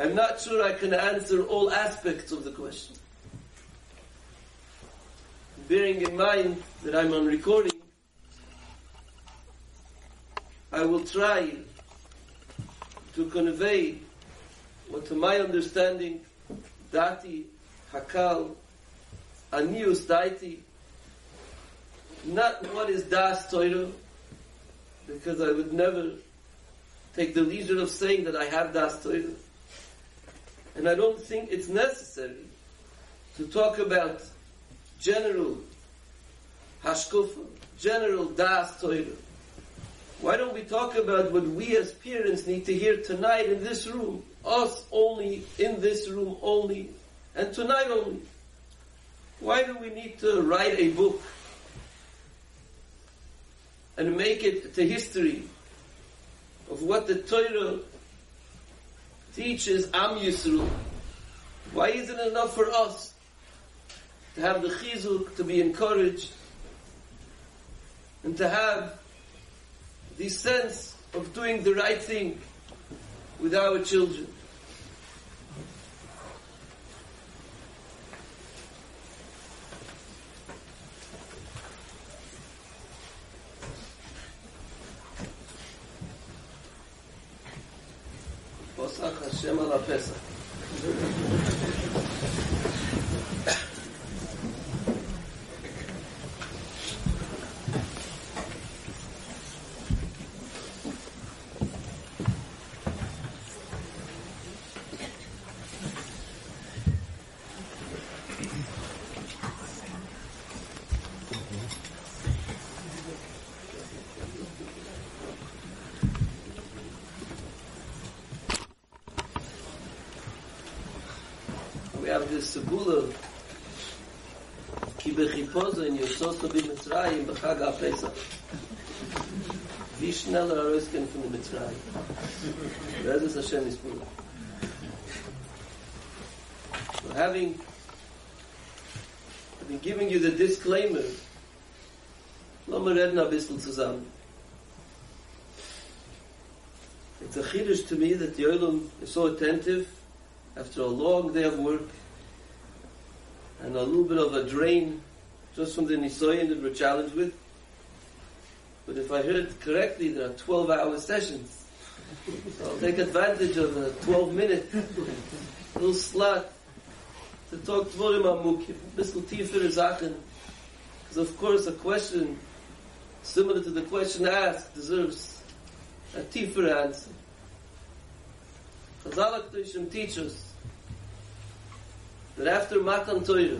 I'm not sure I can answer all aspects of the question. Bearing in mind that I'm on recording, I will try to convey what to my understanding, dati, hakal, anius daiti, not what is das Torah, because I would never take the leisure of saying that I have das Torah. And I don't think it's necessary to talk about general hashkufa, general das Torah. Why don't we talk about what we as parents need to hear tonight in this room? Us only, in this room only, and tonight only. Why do we need to write a book and make it to history of what the Torah teaches Am Yisrael? Why isn't it enough for us to have the chizuk, to be encouraged, and to have the sense of doing the right thing with our children. השם על הפסח. Be chag ha-pesach. Wie schnell er rausken von dem mitzrayim. Das ist Hashem is pula so having been giving you the disclaimer. Reden ein bisschen zusammen. It's a chiddush to me that the Olam is so attentive. After a long day of work and a little bit of a drain just from the Nisoyan that we're challenged with. But if I heard correctly, there are 12 hour sessions. So I'll take advantage of a 12 minute little slot to talk to Vorim Amukim, Bissl Tiefer Zachen. Because of course a question similar to the question asked deserves a Tiefer answer. Chazal HaKadoshim teach us that after Matan Torah,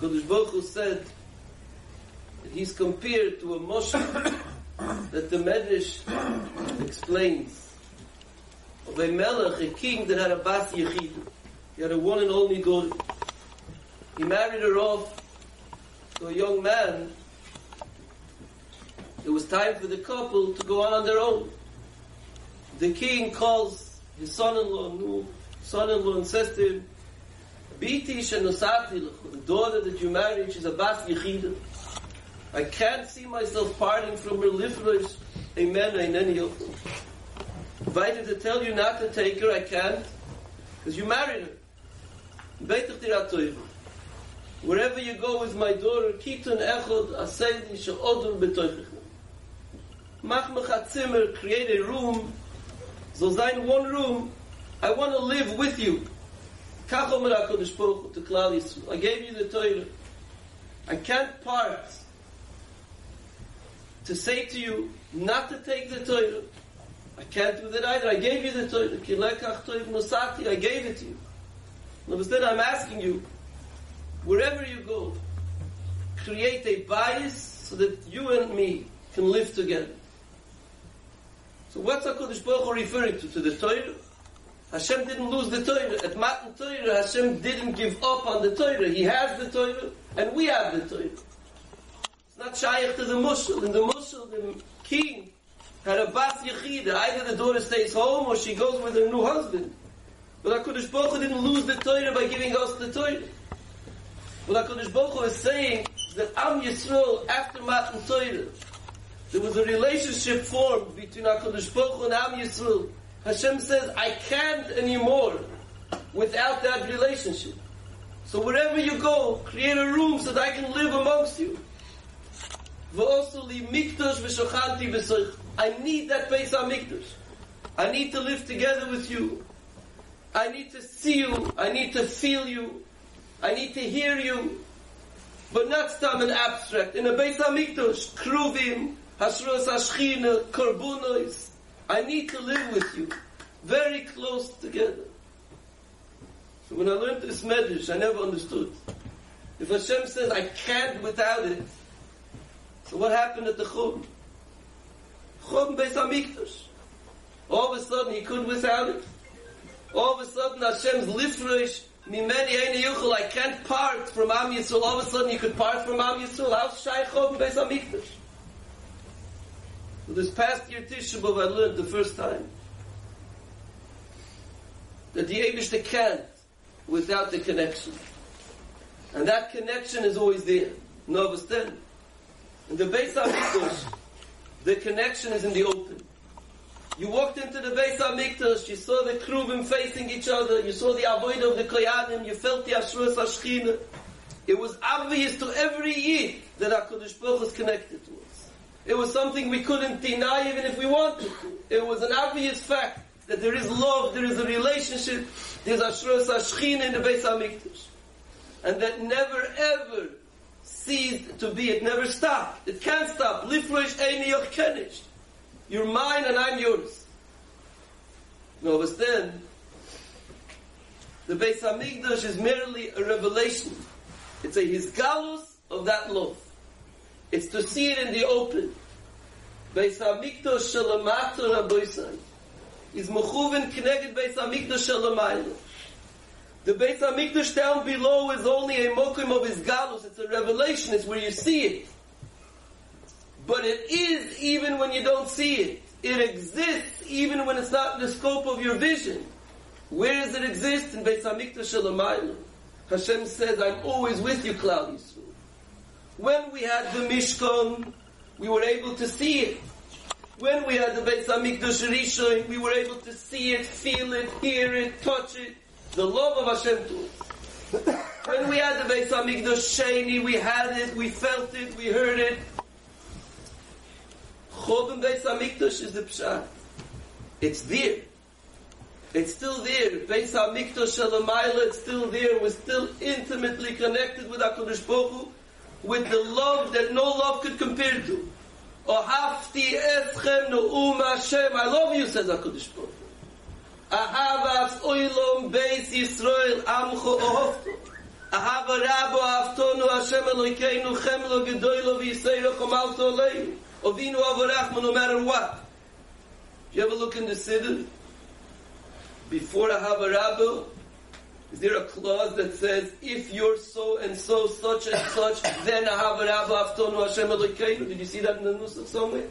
Kodesh Baruch Hu said that he's compared to a Moshe that the Medrash explains of a Melech, a king that had a Bas Yechid. He had a one and only daughter. He married her off to a young man. It was time for the couple to go on on their own. The king calls his son-in-law, new son-in-law, and says to him, Biti shenosati the daughter that you married, she's a bas yechida. I can't see myself parting from her lifrosh, amen, amen, yochel. Invited to tell you not to take her, I can't, because you married her. Beitach tiratoiv. Wherever you go with my daughter, kitun echod asaydi she'odun betoichich. Mach mech a zimmer, create a room, so sein one room, I want to live with you. Kach omer HaKadosh Baruch to Klal. I gave you the Torah. I can't part to say to you not to take the Torah. I can't do that either. I gave you the Torah. I gave it to you. Now instead I'm asking you, wherever you go, create a bias so that you and me can live together. So what's HaKadosh Baruch Hu referring to? To the Torah? Hashem didn't lose the Torah. At Matan Torah, Hashem didn't give up on the Torah. He has the Torah, and we have the Torah. It's not shaykh to the Mushal. In the Mushal, the king had a Bas Yechida. Either the daughter stays home or she goes with her new husband. But HaKadosh Baruch Hu didn't lose the Torah by giving us the Torah. What HaKadosh Baruch Hu is saying that Am Yisrael, after Matan Torah, there was a relationship formed between HaKadosh Baruch Hu and Am Yisrael Hashem says, I can't anymore without that relationship. So wherever you go, create a room so that I can live amongst you. I need that Beis HaMikdash. I need to live together with you. I need to see you. I need to feel you. I need to hear you. But not stam and abstract. In a Beis HaMikdash, Kruvim, Hashros Hashchina, Korbunois. I need to live with you. Very close together. So when I learned this medrash, I never understood. If Hashem says I can't without it, so what happened at the Chum? Chum Beis HaMikdash. All of a sudden he couldn't without it. All of a sudden Hashem's lifresh, mimeni eine yuchel, I can't part from Am Yisrael. All of a sudden you could part from Am Yisrael. How's Shai Chum Beis HaMikdash? So this past year Tisha B'Av I learned the first time that the Abishta can't without the connection. And that connection is always there. No understand? In the Beis HaMikdash, the connection is in the open. You walked into the Beis HaMikdash, you saw the Kruvim facing each other, you saw the Avodah of the Koyanim, you felt the Ashruas HaShechina. It was obvious to every Yid that HaKadosh Baruch is connected to us. It was something we couldn't deny even if we wanted. It was an obvious fact that there is love, there is a relationship, there's Ashros Ashchin in the Beis HaMikdash. And that never ever ceased to be, it never stopped. It can't stop. Lifresh Eini Yoch You're mine and I'm yours. No, but then, the Beis HaMikdash is merely a revelation. It's a hisgalus of that love. It's to see it in the open. Beis HaMikdash Shalamato Rabbi is mechuven connected Beis Hamikdash Shalamayla. The Beis Hamikdash down below is only a mokim of his galus. It's a revelation. It's where you see it. But it is even when you don't see it. It exists even when it's not in the scope of your vision. Where does it exist? In Beis Hamikdash Shalamayla. Hashem says, I'm always with you, Klal When we had the Mishkan, we were able to see it. When we had the Beis Hamikdash Rishon, we were able to see it, feel it, hear it, touch it. The love of Hashem to us. when we had the Beis Hamikdash Sheni, we had it, we felt it, we heard it. Chobim Beis Hamikdash is the Pshat. It's there. It's still there. Beis Hamikdash Shalamayla, it's still there. We're still intimately connected with HaKadosh Baruch Hu, with the love that no love could compare to. Ohafti eschem um Hashem. I love you, says HaKadosh Baruch Ahavas oilom beis Yisrael amcho ohofto. Ahava rabo aftonu Hashem Elokeinu chemlo gedoylo v'yiseiro chomalto oleinu. Ovinu avarachma no matter what. you ever look in the Siddur? Before Ahava rabo, is there a clause that says, if you're so and so, such and such, then? Did you see that in the Nusach somewhere?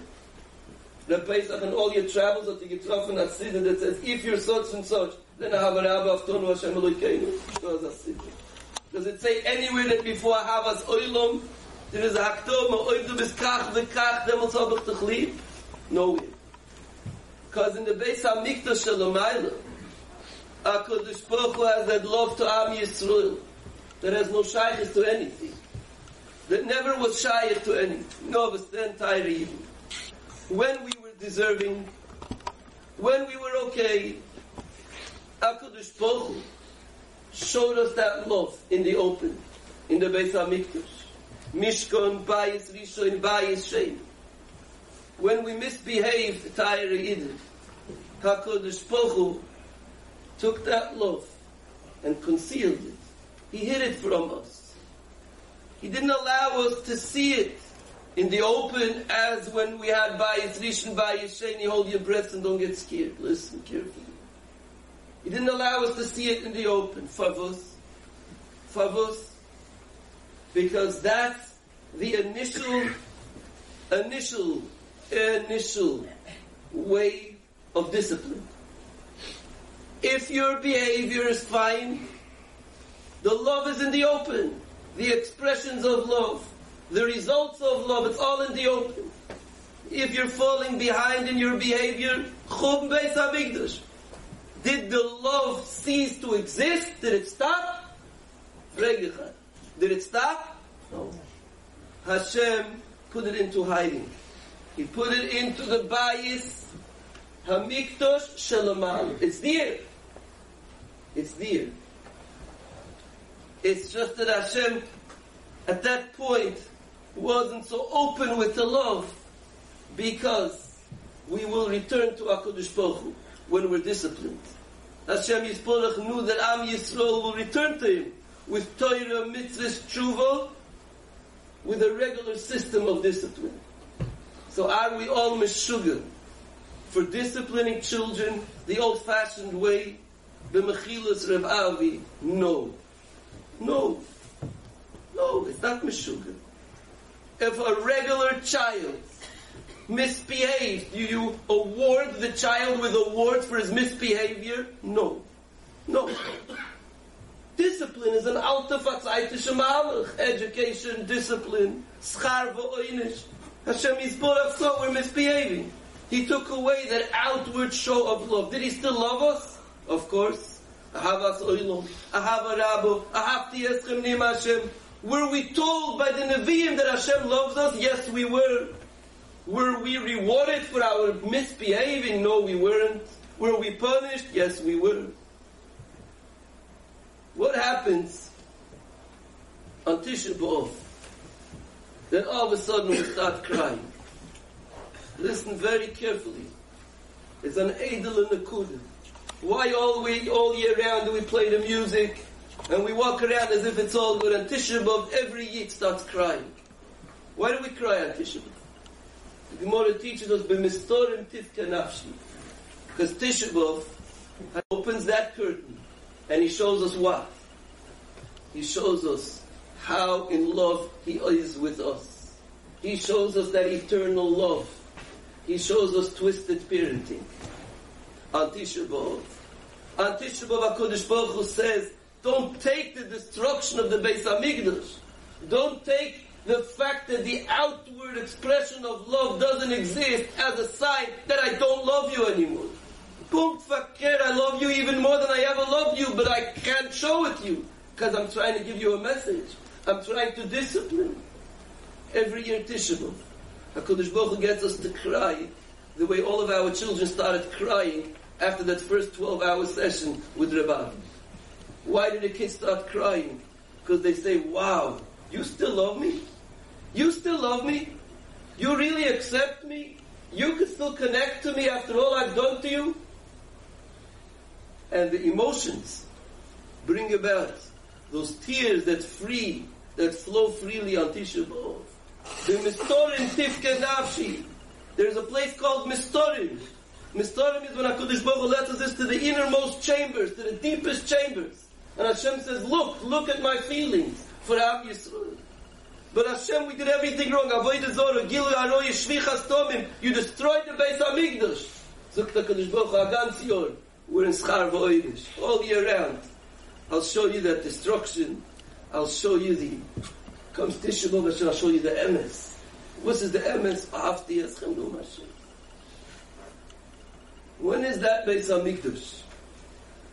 The Pesach and all your travels that you get off in that season that says, if you're such and such, then. Does it say anywhere that before Ahavas Oilom, there is a Haktom, or Oivdu Biskach, V'kach, Demol Tzabach Techliv? Nowhere. Because in the Beis HaMikdash Shalomayla, HaKadosh Baruch Hu has that love to Am Yisrael that has no shyness to anything. That never was shy to anything. No, but the entire even. When we were deserving, when we were okay, HaKadosh Baruch Hu showed us that love in the open, in the Beis HaMikdash. Mishkon, Bayis, Rishon, Bayis, Shein. When we misbehaved, Tyre Eden, HaKadosh Baruch Hu took that loaf and concealed it. He hid it from us. He didn't allow us to see it in the open as when we had Bayis Rishon, Bayis Sheni, hold your breath and don't get scared. Listen carefully. He didn't allow us to see it in the open. Favos. Favos. Because that's the initial, initial, initial way of discipline. If your behavior is fine, the love is in the open. The expressions of love, the results of love, it's all in the open. If you're falling behind in your behavior, Chum Beis HaMikdash. Did the love cease to exist? Did it stop? Did it stop? No. Hashem put it into hiding. He put it into the bias Hamikdash Shalamal. It's there. It's there. It's just that Hashem, at that point, wasn't so open with the love because we will return to HaKadosh Baruch Hu when we're disciplined. Hashem Yisborach knew that Am Yisrael will return to Him with Torah, Mitzvah, Tshuva, with a regular system of discipline. So are we all meshuggah for disciplining children the old-fashioned way, the mechilas Rav Avi? No. No. No, it's not meshuggah. If a regular child misbehaves, do you award the child with awards for his misbehavior? No. No. Discipline is an fatzaita shemalach. Education, discipline, schar v'oinish. Hashem Yisborach thought we're misbehaving. He took away that outward show of love. Did he still love us? Of course. Were we told by the Nevi'im that Hashem loves us? Yes, we were. Were we rewarded for our misbehaving? No, we weren't. Were we punished? Yes, we were. What happens on Tisha B'Av? Then all of a sudden we start crying. Listen very carefully. It's an Eidel and a Kudah. Why all we all year round do we play the music and we walk around as if it's all good and Tisha B'Av every year starts crying? Why do we cry on Tisha B'Av? The Gemara teaches us b'mistorim tifka nafshi. Because Tisha B'Av opens that curtain and he shows us what? He shows us how in love he is with us. He shows us that eternal love. He shows us twisted parenting. On Tisha B'Av. On Tisha B'Av, Baruch Hu says, don't take the destruction of the Beis HaMikdash. Don't take the fact that the outward expression of love doesn't exist as a sign that I don't love you anymore. Punkt fakir, I love you even more than I ever loved you, but I can't show it to you because I'm trying to give you a message. I'm trying to discipline. Every year Tisha HaKadosh Baruch Hu gets us to cry the way all of our children started crying after that first 12-hour session with Rabbi. Why did the kids start crying? Because they say, wow, you still love me? You still love me? You really accept me? You can still connect to me after all I've done to you? And the emotions bring about those tears that free, that flow freely on Tisha B'Av. The Tifke. There's a place called Mistorim. Mistorim is when HaKadosh Baruch Hu lets us to the innermost chambers, to the deepest chambers. And Hashem says, look, look at my feelings for Am Yisrael. But Hashem, we did everything wrong. Avodah Zorah, Gilu Aroy, Shvichas Tomim. You destroyed the Beis HaMikdash. Zuk HaKadosh Baruch Hu, Agan. We're in Schar V'Oidish. All year round. I'll show you that destruction. I'll show you the... Comes Tisha B'Av, I'll show you the emes. What is the emes? Afti Eschem Num Hashem. When is that Beis HaMikdash?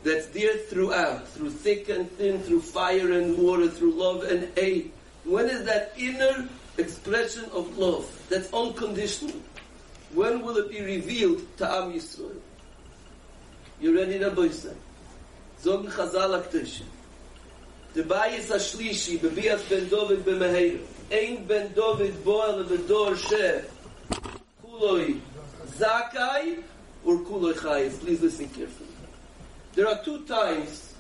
That's there throughout, through thick and thin, through fire and water, through love and hate. When is that inner expression of love that's unconditional? When will it be revealed to Am Yisrael? You ready, Rabbi Yisrael? Zog Chazal HaKdosh. The Bayis HaShlishi, Bebias Ben David B'Meheir. Ein Ben David Boel Bedor Sheh. Kuloi Zakai or Kuloi Chayis. Please listen carefully. There are two times,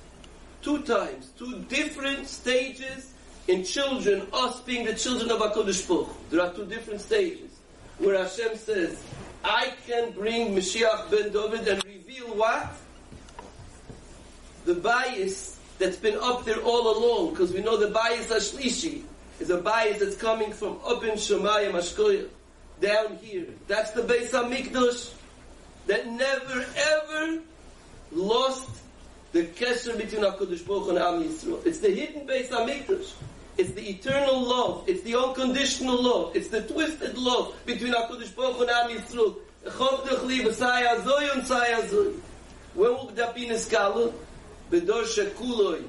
two times, two different stages in children, us being the children of HaKadosh Baruch. There are two different stages where Hashem says, I can bring Mashiach ben David and reveal what? The bias that's been up there all along, because we know the bias Ashlishi is a bias that's coming from up in Shemayim Ashkoyah, down here. That's the Beis HaMikdash that never ever lost the kesher between HaKadosh Baruch and Am Yisrael. It's the hidden Beis HaMikdash. It's the eternal love. It's the unconditional love. It's the twisted love between HaKadosh Baruch and Am Yisrael. When will that be niskala? Bedor shekuloi.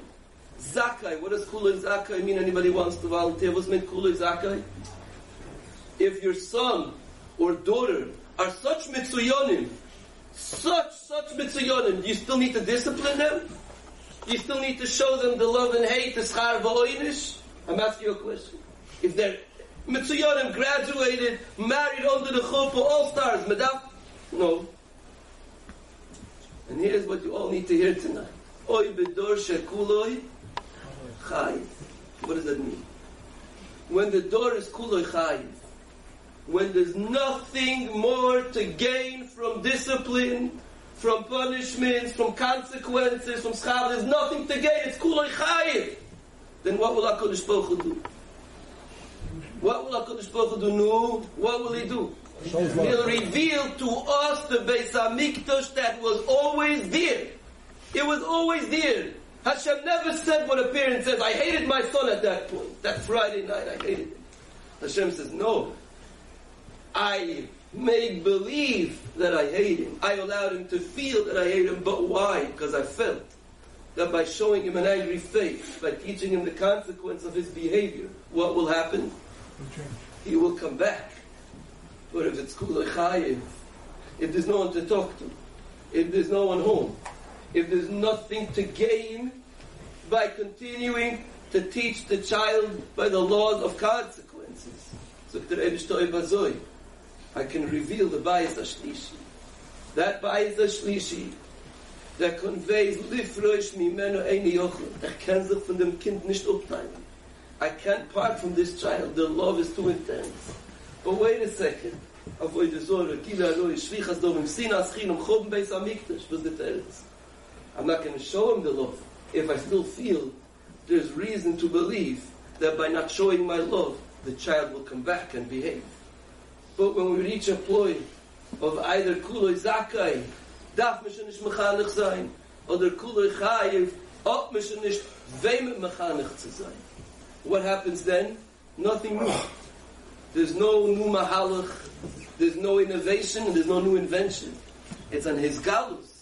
Zakai. What does kuloi zakai mean? Anybody wants to volunteer? What's meant kuloi zakai? If your son or daughter are such mitzuyonim, such, such mitzuyonim, you still need to discipline them? You still need to show them the love and hate, the schar v'oinish? I'm asking you a question. If they're mitzuyonim, graduated, married under the chuppah, all stars, medaf? No. And here's what you all need to hear tonight. Oy bedor shekuloi chayiv. What does that mean? When the door is kuloi chayiv, when there's nothing more to gain from discipline, from punishments, from consequences, from schar, there's nothing to gain, it's kuloi chayiv. Then what will HaKadosh Baruch Hu do? What will HaKadosh Baruch Hu do? No. What will He do? He'll reveal to us the Beis Hamikdash that was always there. It was always there. Hashem never said what a parent says, I hated my son at that point. That Friday night, I hated him. Hashem says, no. I made believe that I hate him. I allowed him to feel that I hate him, but why? Because I felt that by showing him an angry face, by teaching him the consequence of his behavior, what will happen? He will come back. But if it's Kulay Chayiv, if there's no one to talk to, if there's no one home, if there's nothing to gain by continuing to teach the child by the laws of consequences. So I can reveal the Bayis Ashlishi. That Bayis Ashlishi that conveys Lifroish Mimeno Eini Yochel. Ich kann sich von dem Kind nicht upteilen. I can't part from this child. The love is too intense. But wait a second. Avoid the Zohar, Kila Eloi, Shvichas Dovim, Sinas Chinam, Chobim Beis HaMikdash, was the Teretz. I'm not going to show him the love if I still feel there's reason to believe that by not showing my love, the child will come back and behave. But when we reach a point of either kuloi zakai, darf mich nicht mechanich sein, oder kuloi chayiv, ob mich nicht wem mechanich zu sein. What happens then? Nothing new. There's no new mahalach, there's no innovation, there's no new invention. It's on his galus.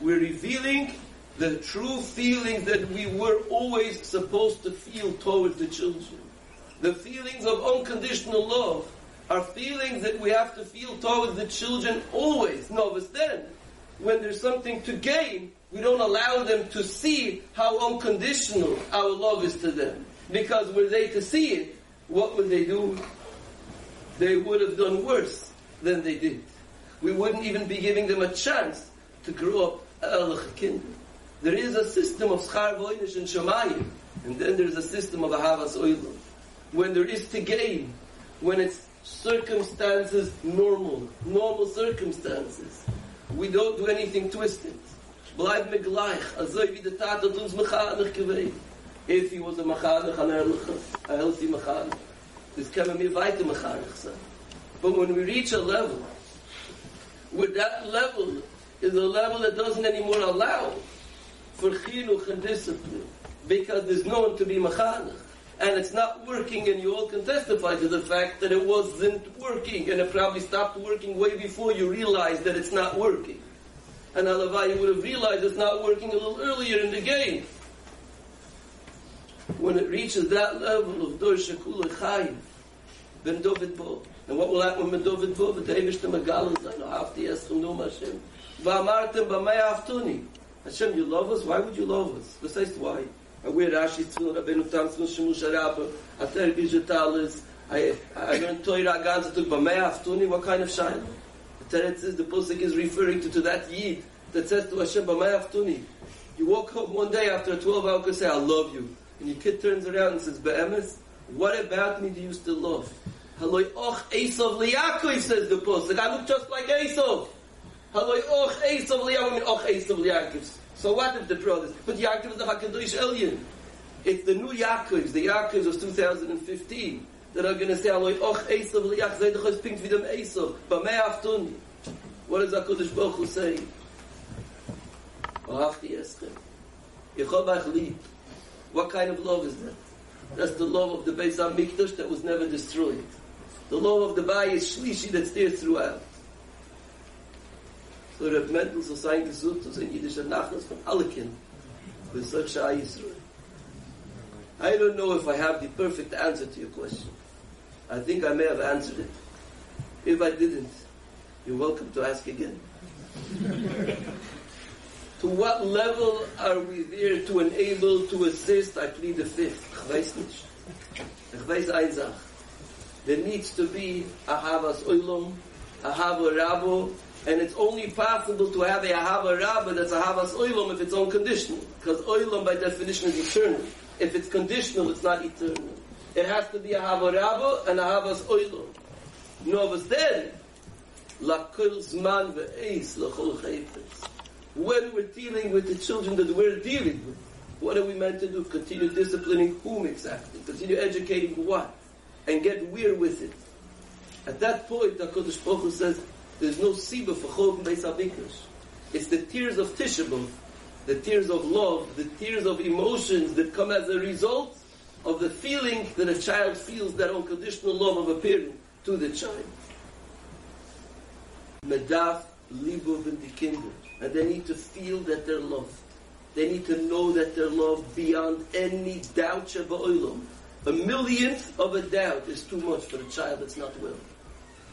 We're revealing the true feelings that we were always supposed to feel towards the children. The feelings of unconditional love are feelings that we have to feel towards the children always. No, but then, when there's something to gain, we don't allow them to see how unconditional our love is to them. Because were they to see it, what would they do? They would have done worse than they did. We wouldn't even be giving them a chance to grow up there is a system of schar voinish and shamayim, and then there's a system of ahavas oilam. When there is to gain, when it's circumstances normal, normal circumstances, we don't do anything twisted. Bleib me gleich, azoi wie der Tat. If he was a mechanich, an ehrlicher, a healthy mechanich, this can be weiter mechanich sein. But when we reach a level, with that level is a level that doesn't anymore allow for chinuch and discipline because there's no one to be machanach. And it's not working, and you all can testify to the fact that it wasn't working, and it probably stopped working way before you realized that it's not working. And Alavai, you would have realized it's not working a little earlier in the game. When it reaches that level of Dor Shekula Chayiv, Ben David Bo. And what will happen when David Bo? The Davish to Megalas, I know, after Yeschem Num Hashem. V'amartem b'mei aftuni. Hashem, you love us? Why would you love us? Besides, why? I wear Rashi Tzvil, Rabbeinu Tam Tzvil, Shemush Arabah, Ater Gizhetalis, I, I learned Torah Ganza Tuk b'mei aftuni. What kind of shine? The Teretz says, the Pusik is referring to, to that Yid that says to Hashem, b'mei aftuni. You walk home one day after a 12 hour say, I love you. And your kid turns around and says, Be'emes, what about me do you still love? Haloi och Esav liyakov, says the Pusik. I look just like Esav. Haloi och Esav Liyakim, och Esav Liyakim. So what if the brothers? But Yaakov is the Hakadosh Elyon. It's the new Yaakovs, the Yaakovs of 2015, that are going to say, Haloi och Esav Liyakim, Zay dechos pinkt vidam Esav, b'mei aftun. What does HaKadosh Baruch Hu say? Ahavti eschem. Yechol bach lieb. What kind of love is that? That's the love of the Beis HaMikdash that was never destroyed. The love of the Bayis Shlishi that's there throughout. So Reb Mendel so sein gesucht, so ein jüdischer Nachlass von alle Kindern. With such a Yisrael. I don't know if I have the perfect answer to your question. I think I may have answered it. If I didn't, you're welcome to ask again. to what level are we there to enable, to assist? I plead the fifth. Ich weiß nicht. Ich weiß eine Sache. There needs to be a Havas Oilom, a Hava Rabo, and it's only possible to have a Hava Rabo that's a Havas Oilom if it's unconditional. Because Oilom by definition is eternal. If it's conditional, it's not eternal. It has to be a Hava Rabo and a Havas Oilom. No, but then, Lakul Zman Ve'ez L'chol Chayfetz. When we're dealing with the children that we're dealing with, what are we meant to do? Continue disciplining whom exactly? Continue educating what? And get weird with it. At that point, the Kodesh Hu says, there's no siba for Chol Beis HaMikdash. It's the tears of Tisha B'Av, the tears of love, the tears of emotions that come as a result of the feeling that a child feels that unconditional love of a parent to the child. Medaf Libov and the Kinder. And they need to feel that they're loved. They need to know that they're loved beyond any doubt Shabbat A millionth of a doubt is too much for a child that's not well.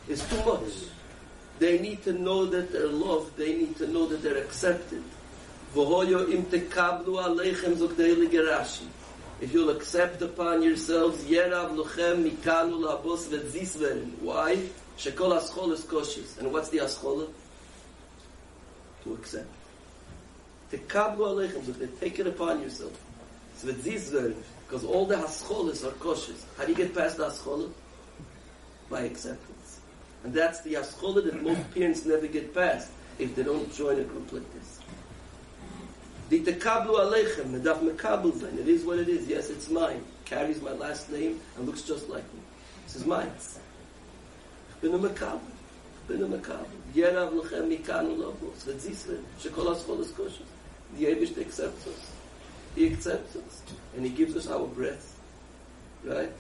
It's too much. They need to know that they're loved. They need to know that they're accepted. If you'll accept upon yourselves, Yerav Luchem Mikanu Labos Vedzisveren. Why? Shekol Aschol is koshes. And what's the Aschol? To accept. Tekablu Aleichem, they take it upon yourself. So Vedzisveren. Because all the Ascholas are koshes. How do you get past the Ascholah? By acceptance. And that's the Ascholah that most parents never get past if they don't join a this. The tekablu aleichem, medaf mekabel zayin. It is what it is. Yes, it's mine. Carries my last name and looks just like me. This is mine. Bin a mekabel. Bin a mekabel. Yerav lechem mikanu lovos. V'tzisven. Shekol aschol es kosher. The Abish accepts us. He accepts us. And He gives us our breath. Right?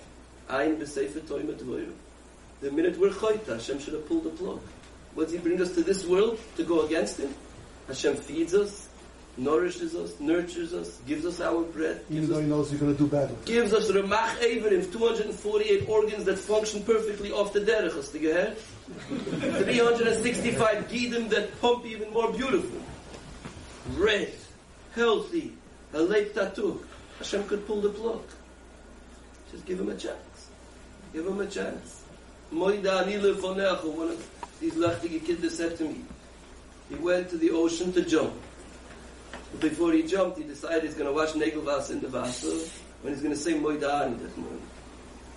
Ein b'sefer toimet voyru. The minute we're choita, Hashem should have pulled the plug. What does He bring us to this world to go against Him? Hashem feeds us, nourishes us, nurtures us, gives us our bread. Even though he knows you're going to do better. Gives us Ramach Averim, 248 organs that function perfectly off the derech. Hast du 365 gidim that pump even more beautiful. Red, healthy, a late tattoo. Hashem could pull the plug. Just give him a chance. Give him a chance. Moida ani lefonechu, one of these lechtige kids said to me, he went to the ocean to jump. before he jumped, he decided he's going to watch Negelvas in the Vasa when he's going to say Moidani that morning.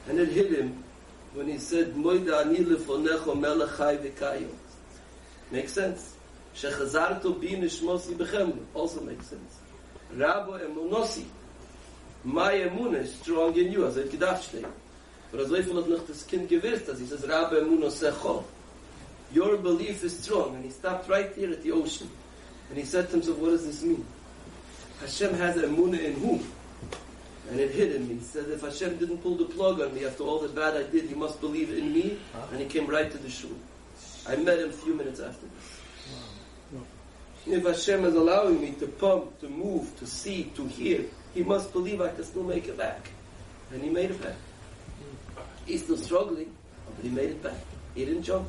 And it hit him when he said Moidani lefonecho melechai v'kayo. Makes sense. Shechazarto bi nishmosi bechem also makes sense. Rabo emunosi. My emunah is strong in you, as I gedacht steht. But as Leifel hat noch das Kind gewusst, as he says, Rabo emunosecho. Your belief is strong. And he stopped right there at the ocean. And he said to himself, what does this mean? Hashem has a emunah in whom? And it hit him. He said, if Hashem didn't pull the plug on me after all the bad I did, he must believe in me. And he came right to the shul. I met him a few minutes after this. If Hashem is allowing me to pump, to move, to see, to hear, he must believe I can still make it back. And he made it back. He's still struggling, but he made it back. He didn't jump.